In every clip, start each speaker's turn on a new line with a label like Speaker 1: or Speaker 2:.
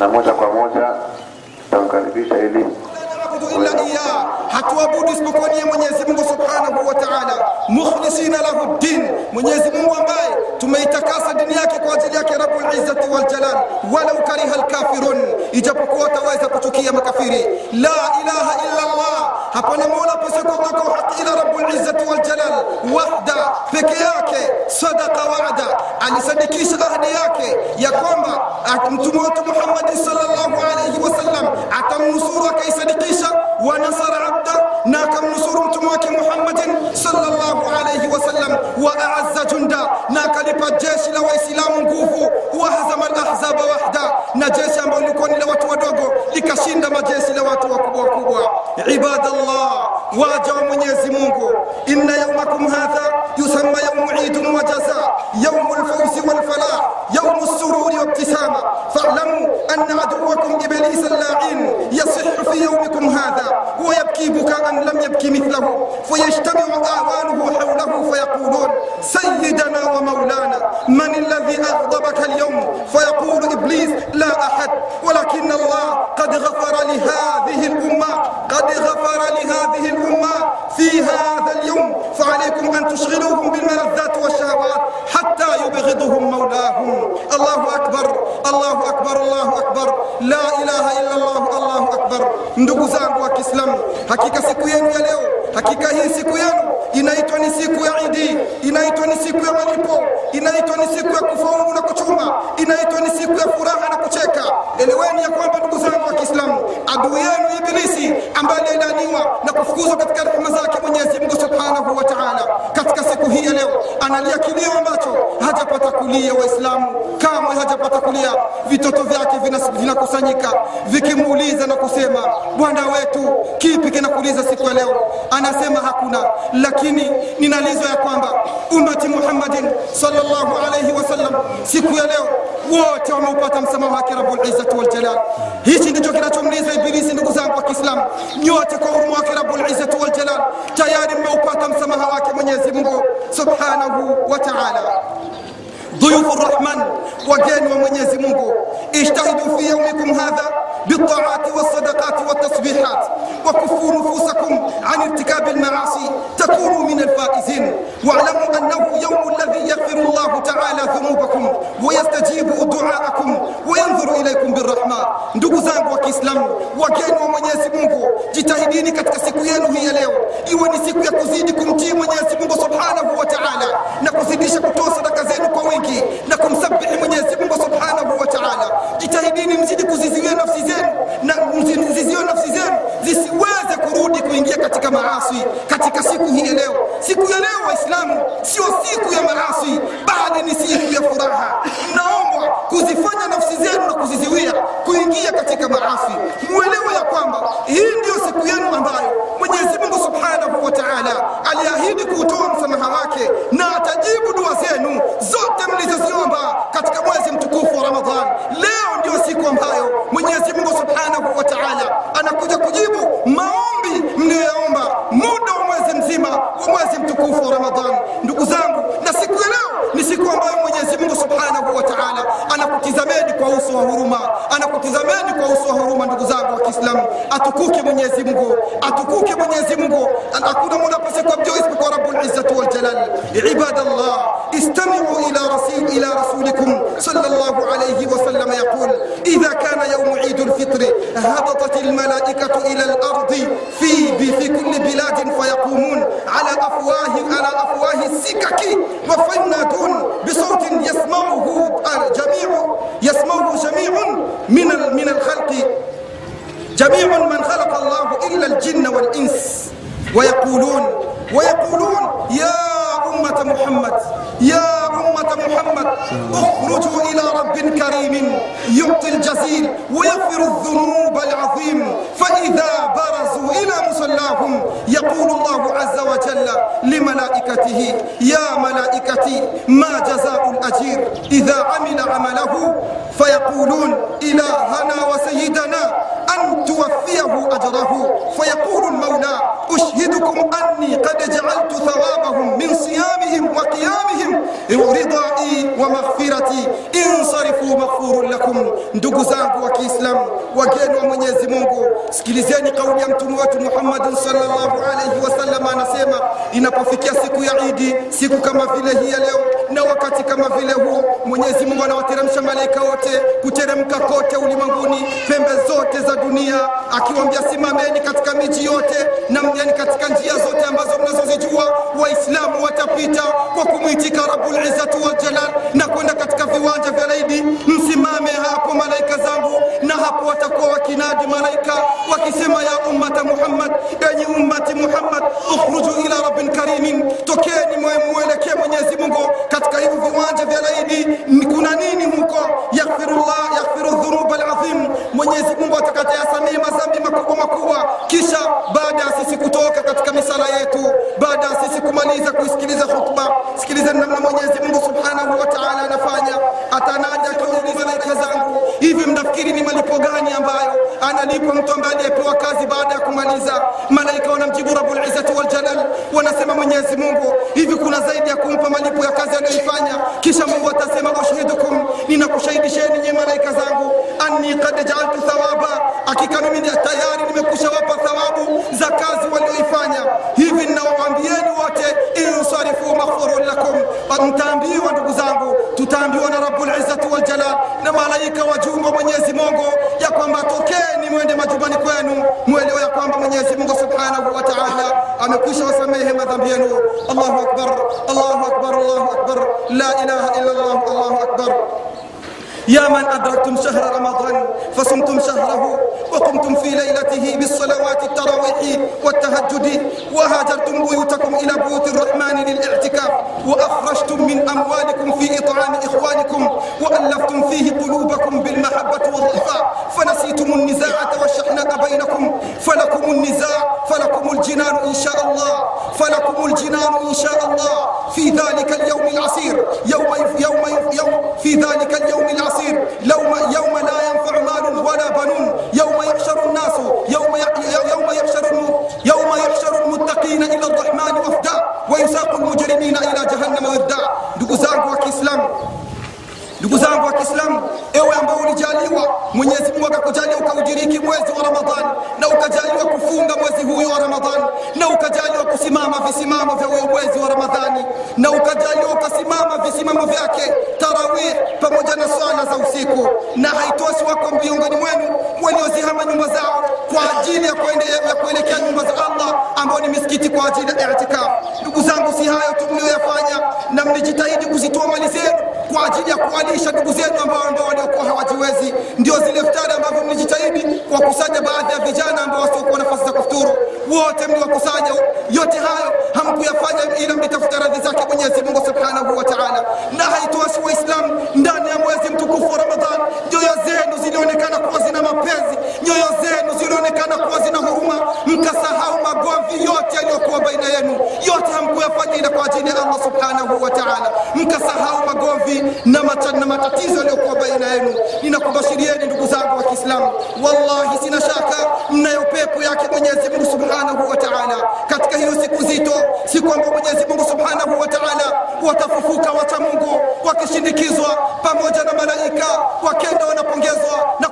Speaker 1: na moja kwa moja tamkaribisha ili
Speaker 2: na'budu illa iyyah, hatuabudu isipokuwa ni Mwenyezi Mungu subhanahu wa ta'ala, mukhlisina lahu din, Mwenyezi Mungu ambaye tumeitakasa dini yake kwa ajili yake Rabbul Izzati wal Jalal, walau kariha alkafirun, ijapokuwa wataweza kuchukia makafiri. La ilaha illa Allah, hapana mola pasipokuwa kwa haki ila Rabbul Izzati wal Jalal, wahda, peke yake, sadaqa wa'da, alisadikisha ahadi yake ya kwamba mtume wetu Muhammad sallallahu aduwakum iblis al-la'in يصح في يومكم هذا ويبكي بكاء لم يبكي مثله فيجتمع آوانه حوله فيقولون سيدنا ومولانا من الذي أغضبك اليوم؟ فيقول إبليس لا أحد ولكن الله قد غفر لهذه الأمة قد غفر لهذه الأمة في هذا اليوم. فعليكم أن تشغلوهم بالملذات والشهوات حتى يبغضهم مولاهم. الله أكبر الله أكبر الله أكبر. لا إله إلا الله ndugu zangu wa kiislamu hakika siku yenu ya leo hakika hii siku yenu inaitwa ni siku ya idi inaitwa ni siku ya malipo inaitwa ni siku ya kufaulu na kuchuma inaitwa ni siku ya furaha na kucheka. Eleweni ya kwamba ndugu zangu wa kiislamu adui yenu ibilisi ambaye alilaaniwa na kufukuzwa katika rehema zake mwenyezi mungu subhanahu wa taala katika siku hii ya leo analia kilio ambacho hajapata kulia waislamu. Kamwe hajapata kulia. Vitoto vyake vinakusanyika vikimuuliza na kusema bwana wetu kipi kinakuuliza siku ya leo? Anasema hakuna. Lakini ninalizwa ya kwamba ummati muhammadin sallallahu alayhi wasallam siku ya leo wote wameupata msamaha wake rabbul izzati hichi ndicho kinachomliza ibilisi ndugu zangu wa kiislamu. Nyote kwa huruma wake rabbul izzati tayari mmeupata msamaha wake mwenyezi mungu subhanahu wa ta'ala ضيوف الرحمن وجان ومنيز منكو اجتهدوا في يومكم هذا بالطاعات والصدقات والتسبيحات وكفوا نفوسكم عن ارتكاب المعاصي تكونوا من الفائزين. واعلموا أنه يوم الذي يغفر الله تعالى ذنوبكم ويستجيب دعاءكم بالرحمه ndugu zangu wa Kiislamu wageni wa Mwenyezi Mungu jitahidini katika siku yenu hii ya leo. Iwe ni siku ya kuzidi kumtii Mwenyezi Mungu Subhanahu wa Ta'ala na kuzidisha kutoa sadaka zenu kwa wingi na kumsabihi Mwenyezi Mungu Subhanahu wa Ta'ala. Jitahidini mzidi kuziziwia nafsi zenu na mziziwe nafsi zenu zisiweze kurudi kuingia katika maasi katika siku hii ya leo. Siku ya leo waislamu sio siku ya maasi bali ni siku ya furaha. Mnaombwa kuzifanya nafsi zenu na kuziziwia kuingia katika maasi muelewe ya kwamba hii ndiyo siku yenu ambayo mwenyezi mungu subhanahu wa taala aliahidi kuutoa msamaha wake na atajibu dua zenu zote mlizoziomba katika mwezi mtukufu wa ramadhan. Leo ndio siku ambayo mwenyezi mungu subhanahu wa taala anakuja kujibu atukuke mwenyezi mungu atukuke mwenyezi mungu hakuna mola pasikuabudiwa isipokuwa rabbul izzati wal jalal ibadallah istami'u ila rasul ila rasulikum sallallahu alayhi wa sallam yaqul idha kana yawm eid الفطر هبطت الملائكة إلى الأرض في في كل بلاد فيقومون على أفواه على أفواه السكك وفينادون بصوت يسمعه الجميع يسمعه جميع من من الخلق جميع من خلق الله إلا الجن والإنس. ويقولون ويقولون يا أمة محمد يا محمد اخرجوا إلى رب كريم يعطي الجزيل ويغفر الذنوب العظيم. فإذا برزوا إلى مصلاهم يقول الله عز وجل لملائكته يا ملائكتي ما جزاء الأجير؟ إذا عمل عمله فيقولون إلهنا وسيدنا أن توفيه أجره. فيقول المولى أشهدكم أني قد جعلت ثوابهم من صيامهم وقيامهم shafai wa maghfirati insarifu maghfurun lakum. Ndugu zangu wa Kiislamu, wageni wa Mwenyezi Mungu, sikilizeni kauli ya mtume wetu Muhammadin sallallahu alaihi wasallam, anasema inapofikia siku ya Idi, siku kama vile hii ya leo na wakati kama vile huo, Mwenyezi Mungu anawateremsha malaika wote kuteremka kote ulimwenguni, pembe zote za dunia, akiwaambia simameni katika miji yote na mjani katika njia zote ambazo mnazozijua waislamu watapita kwa kumwitika rabbul izzati wal na kwenda katika viwanja vya laidi. Msimame hapo malaika zangu na hapo watakuwa wakinadi malaika wakisema ya ummata muhammad enyi ummati muhammad ukhruju ila rabbin karimin tokeni mwelekee mwenyezi mungu katika hivi viwanja vya laidi kuna nini huko yaghfirullah yaghfiru dhunuba alazim mwenyezi mungu atakayeyasamehe madhambi makubwa makubwa kisha baada ya sisi kutoka katika misala yetu baada ya sisi kumaliza kuisikiliza khutba sikiliza namna mwenyezi mungu subhanahu wa taala anafanya atanaja akiwauliza malaika zangu hivi mnafikiri ni malipo gani ambayo analipwa mtu ambaye aliyepewa kazi baada ya kumaliza malaika wanamjibu rabbul izzati wal jalal wanasema mwenyezi mungu hivi kuna zaidi ya kumpa malipo ya kazi aliyoifanya kisha mungu atasema ushhidukum ninakushahidisheni nye malaika zangu. Anni kad jaaltu thawaba. Hakika mimi tayari nimekusha wapa thawabu za kazi walioifanya. Hivi ninawaambieni wote insarifu maghfurun lakum. Mtaambiwa ndugu zangu tutaambiwa na rabbul izzati na malaika wajumba mwenyezi mungu ya kwamba tokeni mwende majumbani kwenu. Mwelewe ya kwamba mwenyezi mungu subhanahu wa amekwisha wasamehe madhambi yenu. Allahu akbar la ilaha illa allah allahu akbar يا من أدركتم شهر رمضان فصمتم شهره وقمتم في ليلته بالصلوات التراويح والتهجد وهاجرتم بيوتكم إلى بيوت الرحمن للاعتكاف وأخرجتم من أموالكم في إطعام إخوانكم وألفتم فيه قلوبكم بالمحبة والرفاء فنسيتم النزاعة والشحناء بينكم. فلكم النزاع فلكم الجنان إن شاء الله. فلكم الجنان إن شاء الله. في ذلك اليوم العسير. يوم يوم يوم في ذلك اليوم العسير. يوم يوم لا ينفع مال ولا بنون. يوم يحشر الناس. يوم يوم يحشر يوم يحشر المتقين إلى الرحمن وفدا. ويساق المجرمين إلى جهنم وردا wa Kiislamu ndugu zangu Mungu ukaudiriki mwezi wa Ramadhani na ukajaliwa kufunga mwezi huyo wa Ramadhani na ukajaliwa kusimama visimamo vya huyo mwezi wa Ramadhani na ukajaliwa ukasimama visimamo vyake tarawih pamoja na swala za usiku, na haitoshi wako miongoni mwenu waliozihama nyumba zao kwa ajili ya kuelekea nyumba za Allah ambao ni misikiti kwa ajili ya i'tikaf. Ndugu zangu, si hayo tu mlioyafanya, na mlijitahidi kuzitoa mali zenu kwa ajili ya kuwalisha ndugu zenu ambao ambao waliokuwa hawajiwezi. Ndio zile futari ambavyo mlijitahidi kuwakusanya baadhi ya vijana ambao wasiokuwa nafasi za kufuturu, wote mliwakusanya. Yote hayo hamkuyafanya ila mlitafuta radhi zake Mwenyezi Mungu subhanahu wa taala. Na haitoshi Waislamu, ndani ya mwezi mtukufu wa Ramadhani nyoyo zenu zilionekana kuwa zina mapenzi, nyoyo zenu zilionekana kuwa zina huruma, mkasahau magomvi yote yaliyokuwa baina yenu, yote hamkuyafanya ila kwa ajili ya Allah subhanahu wa taala, mkasahau magomvi na, mata, matatizo yaliyokuwa baina yenu. Ninakubashirieni ndugu zangu wa Kiislamu, wallahi sina shaka mnayo pepo yake Mwenyezi Mungu subhanahu wa taala katika hiyo siku zito, siku ambayo Mwenyezi Mungu subhanahu wa taala watafufuka wacha Mungu wakishindikizwa pamoja na malaika na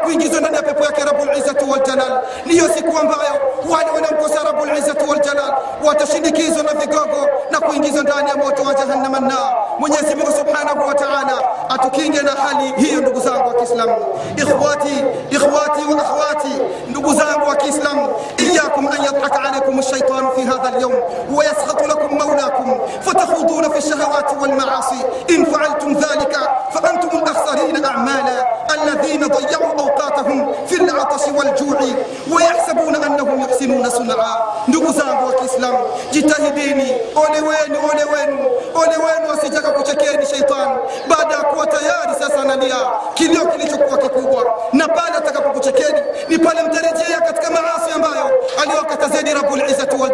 Speaker 2: kuingizwa ndani ya pepo yake Rabbul Izzati wal Jalal. Ni hiyo siku ambayo wale wanaomkosa Rabbul Izzati wal Jalal watashindikizwa na vigogo na kuingizwa ndani ya moto wa jahannam annar. Mwenyezi Mungu subhanahu wa taala atukinge na hali hiyo, ndugu zangu wa Kiislamu. Ikhwati, ikhwati wa akhwati, ndugu zangu wa Kiislamu, iyakum an yadhaka alaykum ash-shaytan fi hadha al-yawm wa yaskhatu lakum mawlakum fatakhuduna fi ash-shahawati wal ma'asi in fa'altum dhalika awqatahum fi al-'atash wal-ju'i wa yuhsinuna sun'a. Ndugu zangu wa Kiislamu, jitahidini, ole wenu, ole wenu, ole wenu asijaka kuchekeni sheitani baada ya kuwa tayari sasa analia kilio kilichokuwa kikubwa, na pale atakapokuchekeni ni pale mtarejea katika maasi ambayo aliyokatazeni Rabbul Izzati wal.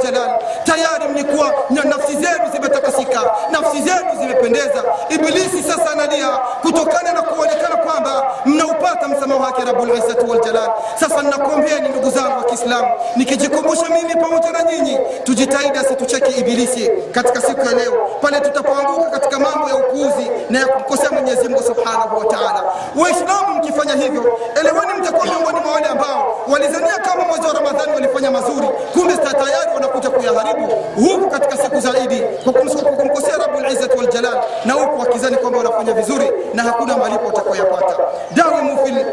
Speaker 2: Tayari mlikuwa na nafsi zenu zimetakasika, nafsi zenu zimependeza. Ibilisi sasa analia kutokana na kuonekana kwamba mnaupata msamaha wake Rabbul izzati wal sasa ninakuombeeni ndugu zangu wa Kiislamu nikijikumbusha mimi pamoja na nyinyi tujitahidi asitucheki ibilisi katika siku ya leo pale tutapoanguka katika mambo ya upuuzi na ya kumkosea Mwenyezi Mungu Subhanahu wa Ta'ala. Waislamu mkifanya hivyo eleweni mtakuwa miongoni mwa wale ambao walizania kama mwezi wa Ramadhani walifanya mazuri kumbe tayari wanakuja kuyaharibu huku katika siku za kwa kumkosea Rabbul Izzati wal na huku wakizani kwamba wanafanya vizuri na hakuna malipo watakayoyapata. Dawimu fil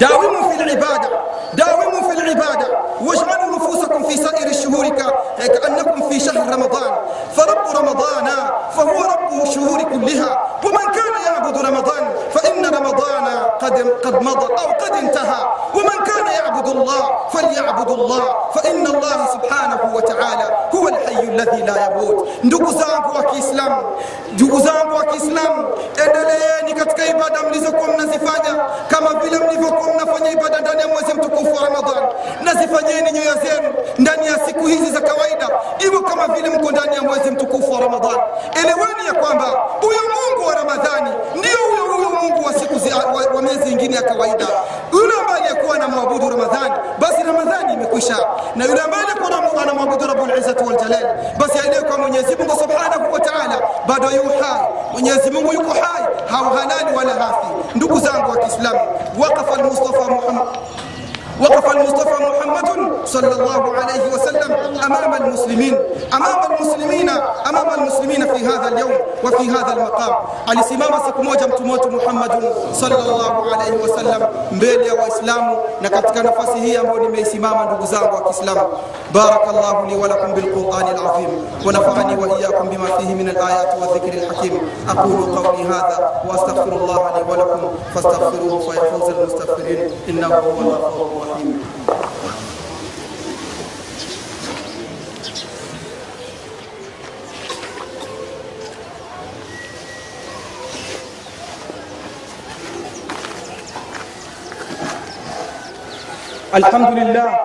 Speaker 2: داوموا في العبادة. داوموا في العبادة. واجعلوا نفوسكم في سائر الشهور كأنكم في شهر رمضان. فرب رمضان فهو رب الشهور كلها. ومن كان يعبد رمضان فإن رمضان قد قد مضى أو قد انتهى. ومن كان يعبد الله فليعبد الله. فإن الله سبحانه وتعالى هو الحي الذي لا يموت. ndugu zangu wa Kiislamu ndugu zangu wa Kiislamu endeleeni katika ibada mlizokuwa ndani ya siku hizi za kawaida, hivyo kama vile mko ndani ya mwezi mtukufu wa Ramadhani. Eleweni ya kwamba huyo Mungu wa Ramadhani ndio huyo huyo Mungu wa siku zi, wa, wa miezi ingine ya kawaida. Yule ambaye aliyekuwa anamwabudu Ramadhani, basi Ramadhani imekwisha, na yule ambaye aliyekuwa anamwabudu Rabbul Izzati wal Jalal, basi aelewe kwa Mwenyezi Mungu Subhanahu wa Ta'ala bado yu hai. Mwenyezi Mungu yuko hai, hauhalali wala hafi. Ndugu zangu wa Kiislamu, waqafa al-Mustafa Muhammad waqafa al-Mustafa Muhammadun صلى الله عليه وسلم أمام المسلمين أمام المسلمين أمام المسلمين في هذا اليوم وفي هذا المقام. على سمامة سكموجم تموت محمد صلى الله عليه وسلم. مبالي وإسلام نكتك نفسه يمون من سمامة نغزام وإسلام بارك الله لي ولكم بالقرآن العظيم ونفعني وإياكم بما فيه من الآيات والذكر الحكيم. أقول قولي هذا وأستغفر الله لي ولكم فاستغفروه فيفوز المستغفرين. إنه هو الله الرحيم. الحمد لله.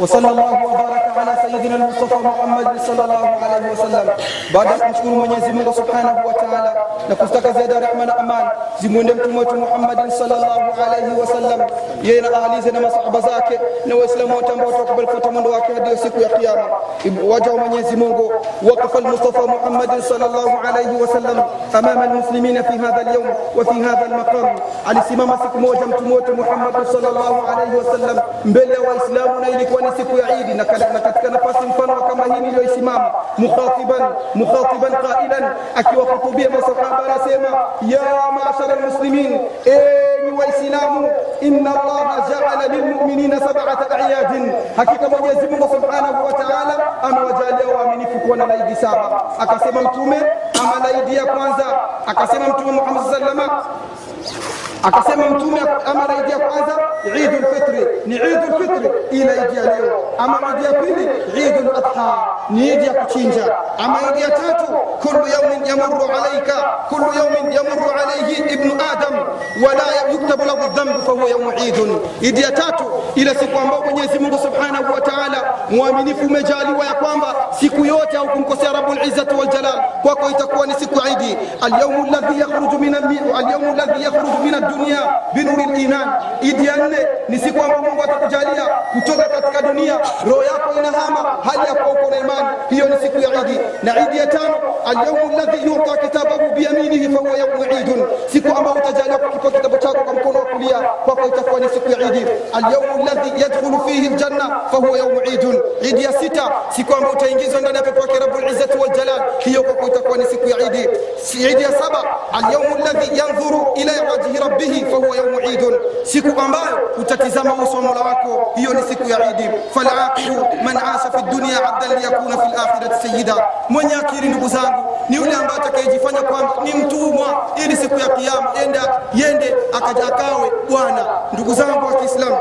Speaker 2: وصلى الله وبارك على سيدنا المصطفى محمد صلى الله عليه وسلم. بعد أن نشكر من يزمنا سبحانه وتعالى نكفتك زيد رحمن أمان. زمون دمتم محمد صلى الله عليه وسلم. يا أهلي زنا مصعب زاك نو إسلام وتمر تقبل فتم دواك. هذه سيكو يا قيامة. وجه من يزمون وقف المصطفى محمد صلى الله عليه وسلم أمام المسلمين في هذا اليوم وفي هذا المقام. على سيما مسك موجه محمد صلى الله عليه وسلم. بل وإسلامنا اليك ni siku ya Idi na katika nafasi mfano kama hii niliyoisimama mukhatiban mukhatiban qailan akiwahutubia masahaba anasema ya maashara almuslimin enyi waislamu inna allaha jaala lilmuminina sab'ata a'yadin hakika mwenyezi Mungu subhanahu wa ta'ala amewajalia waaminifu kuwa na laidi saba akasema mtume ama laidi ya kwanza akasema mtume Muhammad sallallahu alaihi wasallam akasema mtume ama idi ya kwanza Eidul Fitri. Ni Eidul Fitri ila idi ya leo. Ama idi ya pili Eidul Adha. Ni idi ya kuchinja. Ama idi ya tatu kullu yawmin yamurru alayka kullu yawmin yamurru alayhi ibnu adam wala yuktabu lahu dhanbu fahuwa yawmu Eid idi ya tatu ila siku ambayo Mwenyezi Mungu Subhanahu wa Ta'ala muaminifu umejaliwa ya kwamba siku yote au kumkosea Rabbul Izzati wal Jalal. Kwako itakuwa ni siku Eid. Al-yawm alladhi yakhruju min al-yawm alladhi yakhruju min ad-dunya binuri al-iman idi ya nne ni siku ambayo Mungu atakujalia kutoka katika dunia roho yako inahama hali ya uko na imani hiyo ni siku ya Idi. na Idi ya tano al-yawm alladhi yuta kitabahu biyaminihi fa huwa yawm Eid siku ambayo utajalia kukipa kitabu chako kwa mkono wa kulia kwako itakuwa ni siku ya Idi. al-yawm alladhi yadkhulu fihi aljanna fa huwa yawm Eid Eid ya sita siku ambayo utaingizwa ndani ya pepo yake Rabbul Izzati wal Jalal hiyo kwako itakuwa ni siku ya Idi. Idi ya saba al-yawm alladhi yanzuru ila wajhi rabbih fa huwa yaumu idun, siku ambayo utatizama uso wa Mola wako hiyo ni siku ya Idi. falaqilu man asha fi dunya abdan liyakuna fi lakhirati sayyida. Mwenye akili ndugu zangu ni yule ambaye atakayejifanya kwamba ni mtumwa. Ili siku ya kiyama. Yende akaja akawe bwana. Ndugu zangu wa Kiislamu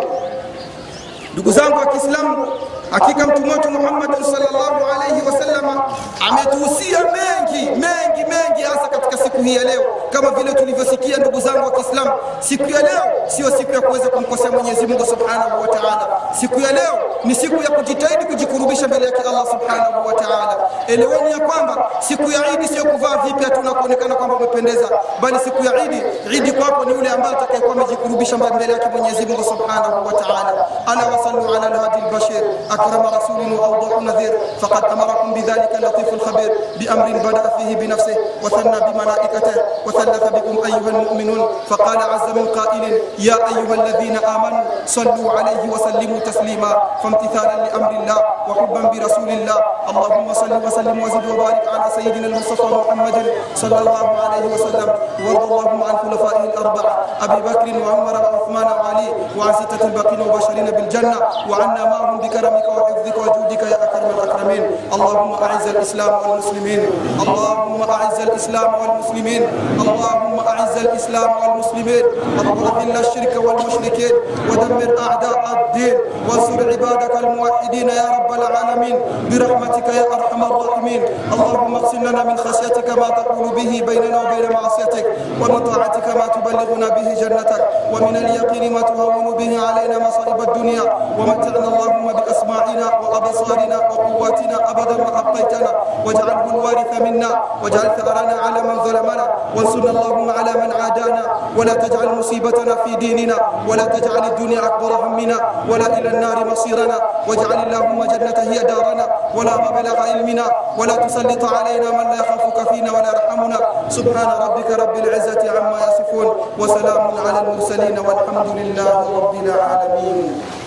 Speaker 2: ndugu zangu wa kiislamu hakika mtume wetu muhammadin salllahu alaihi wasalama ametuhusia mengi mengi mengi hasa katika siku hii ya leo. Kama vile tulivyosikia ndugu zangu wa kiislamu siku ya leo sio siku ya kuweza kumkosea mwenyezi mungu subhanahu wa taala. Siku ya leo ni siku ya kujitahidi kujikurubisha mbele yake allah subhanahu wa taala. Eleweni ya kwamba siku ya idi sio kuvaa vipya tu na kuonekana kwamba umependeza bali siku ya idi idi kwako ni yule ambaye atakayekuwa amejikurubisha mbele yake mwenyezi mungu subhanahu wa taala wasallu ala lhadi lbashir akrama rasulin waawdahu nadhir faqad amarakum bidhalika latifu lkhabir biamrin badaa fihi binafsih وثنى بملائكته. وثلث بكم أيها المؤمنون. فقال عز من قائل يا أيها الذين آمنوا صلوا عليه وسلموا تسليما. فامتثالا لأمر الله وحبا برسول الله. اللهم صل وسلم وزد وبارك على سيدنا المصطفى محمد صلى الله عليه وسلم. وارض اللهم عن خلفائه الأربعة. أبي بكر وعمر وعثمان وعلي وعن ستة الباقين وبشرين بالجنة. وعنا معهم بكرمك وحفظك وجودك يا أكرم الأكرمين اللهم أعز الإسلام والمسلمين. اللهم أعز الإسلام والمسلمين. اللهم أعز الإسلام والمسلمين. وأذل الشرك والمشركين. ودمر أعداء الدين. وانصر عبادك الموحدين يا رب العالمين. برحمتك يا أرحم الراحمين. اللهم اقسم لنا من خشيتك ما تقول به بيننا وبين معصيتك. ومن طاعتك ما تبلغنا به جنتك. ومن اليقين ما تهون به علينا مصائب الدنيا. ومتعنا اللهم بأسماعنا وأبصارنا وقواتنا أبدا ما أبقيتنا واجعله الوارث منا واجعل ثأرنا على من ظلمنا وانصرنا اللهم على من عادانا. ولا تجعل مصيبتنا في ديننا ولا تجعل الدنيا أكبر همنا ولا إلى النار مصيرنا. واجعل اللهم جنة هي دارنا ولا مبلغ علمنا. ولا تسلط علينا من لا يخافك فينا ولا يرحمنا. سبحان ربك رب العزة عما يصفون وسلام على المرسلين والحمد لله رب العالمين.